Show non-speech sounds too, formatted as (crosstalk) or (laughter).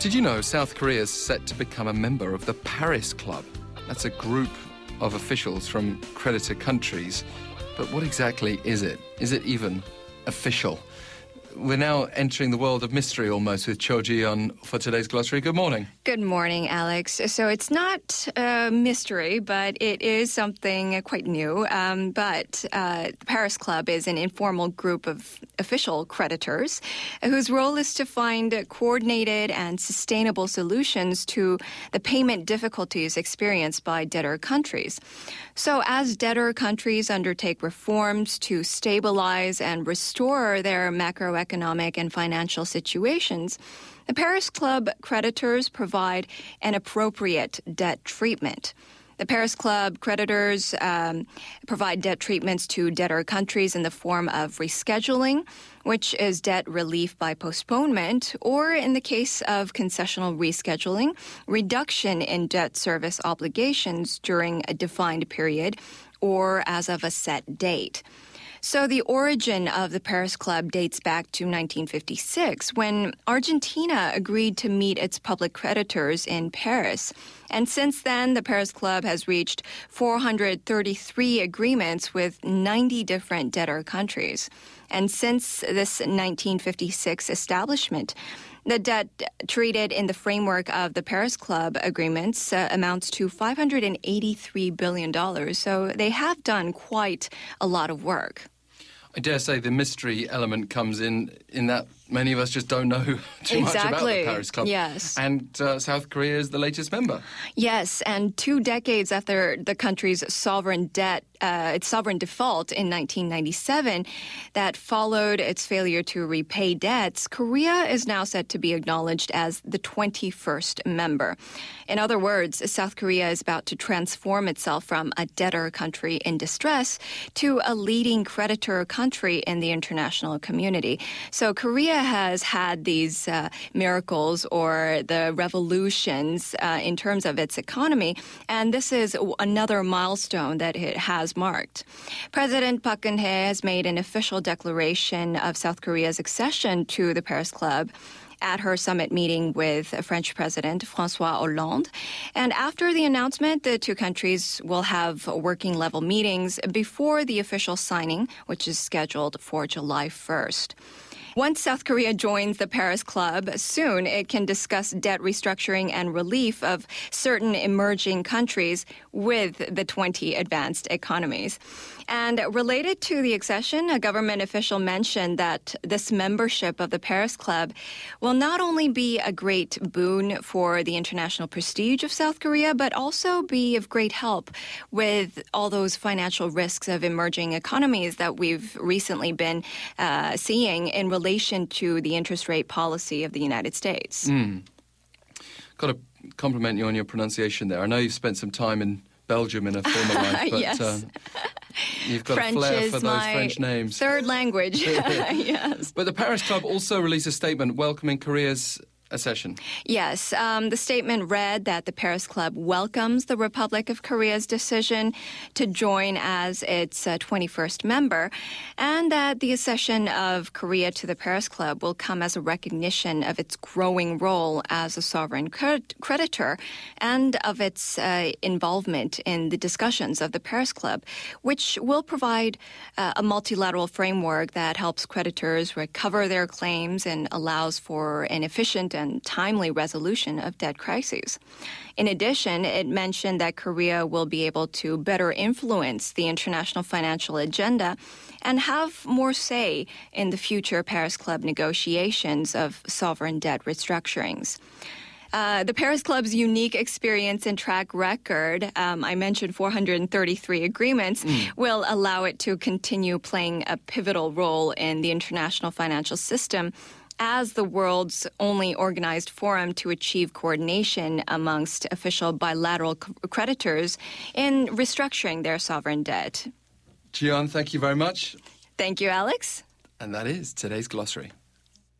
Did you know South Korea is set to become a member of the Paris Club? That's a group of officials from creditor countries. But what exactly is it? Is it even official? We're now entering the world of mystery almost with Cho Jooyeon for today's glossary. Good morning. Good morning, Alex. So it's not a mystery, but it is something quite new. Um, but uh, the Paris Club is an informal group of official creditors whose role is to find coordinated and sustainable solutions to the payment difficulties experienced by debtor countries. So as debtor countries undertake reforms to stabilize and restore their macroeconomic economic and financial situations, the Paris Club creditors provide an appropriate debt treatment. The Paris Club creditors um, provide debt treatments to debtor countries in the form of rescheduling, which is debt relief by postponement, or in the case of concessional rescheduling, reduction in debt service obligations during a defined period or as of a set date. So the origin of the Paris Club dates back to 1956 when Argentina agreed to meet its public creditors in Paris. And since then, the Paris Club has reached 433 agreements with 90 different debtor countries. And since this 1956 establishment, the debt treated in the framework of the Paris Club agreements uh, amounts to $583 billion. So they have done quite a lot of work. I dare say the mystery element comes in in that many of us just don't know (laughs) too exactly. much about the Paris Club. Yes. And uh, South Korea is the latest member. Yes, and two decades after the country's sovereign debt uh, its sovereign default in 1997 that followed its failure to repay debts, Korea is now set to be acknowledged as the 21st member. In other words, South Korea is about to transform itself from a debtor country in distress to a leading creditor country in the international community. So Korea has had these uh, miracles or the revolutions uh, in terms of its economy, and this is another milestone that it has marked. President Park Geun-hye has made an official declaration of South Korea's accession to the Paris Club at her summit meeting with French President Francois Hollande. And after the announcement, the two countries will have working level meetings before the official signing, which is scheduled for July 1st. Once South Korea joins the Paris Club, soon it can discuss debt restructuring and relief of certain emerging countries with the 20 advanced economies. And related to the accession, a government official mentioned that this membership of the Paris Club will not only be a great boon for the international prestige of South Korea, but also be of great help with all those financial risks of emerging economies that we've recently been uh, seeing in relation to the interest rate policy of the United States. Mm. Got to compliment you on your pronunciation there. I know you've spent some time in Belgium in a former (laughs) life, but yes. uh, you've got French a flair for those French names. Third language. (laughs) (laughs) yes. But the Paris Club also released a statement welcoming Korea's accession. Yes. Um, the statement read that the Paris Club welcomes the Republic of Korea's decision to join as its uh, 21st member, and that the accession of Korea to the Paris Club will come as a recognition of its growing role as a sovereign creditor and of its uh, involvement in the discussions of the Paris Club, which will provide uh, a multilateral framework that helps creditors recover their claims and allows for an efficient and timely resolution of debt crises. In addition, it mentioned that Korea will be able to better influence the international financial agenda and have more say in the future Paris Club negotiations of sovereign debt restructurings. Uh, the Paris Club's unique experience and track record, um, I mentioned 433 agreements, mm. will allow it to continue playing a pivotal role in the international financial system as the world's only organized forum to achieve coordination amongst official bilateral creditors in restructuring their sovereign debt. Jooyeon, thank you very much. Thank you, Alex. And that is today's glossary.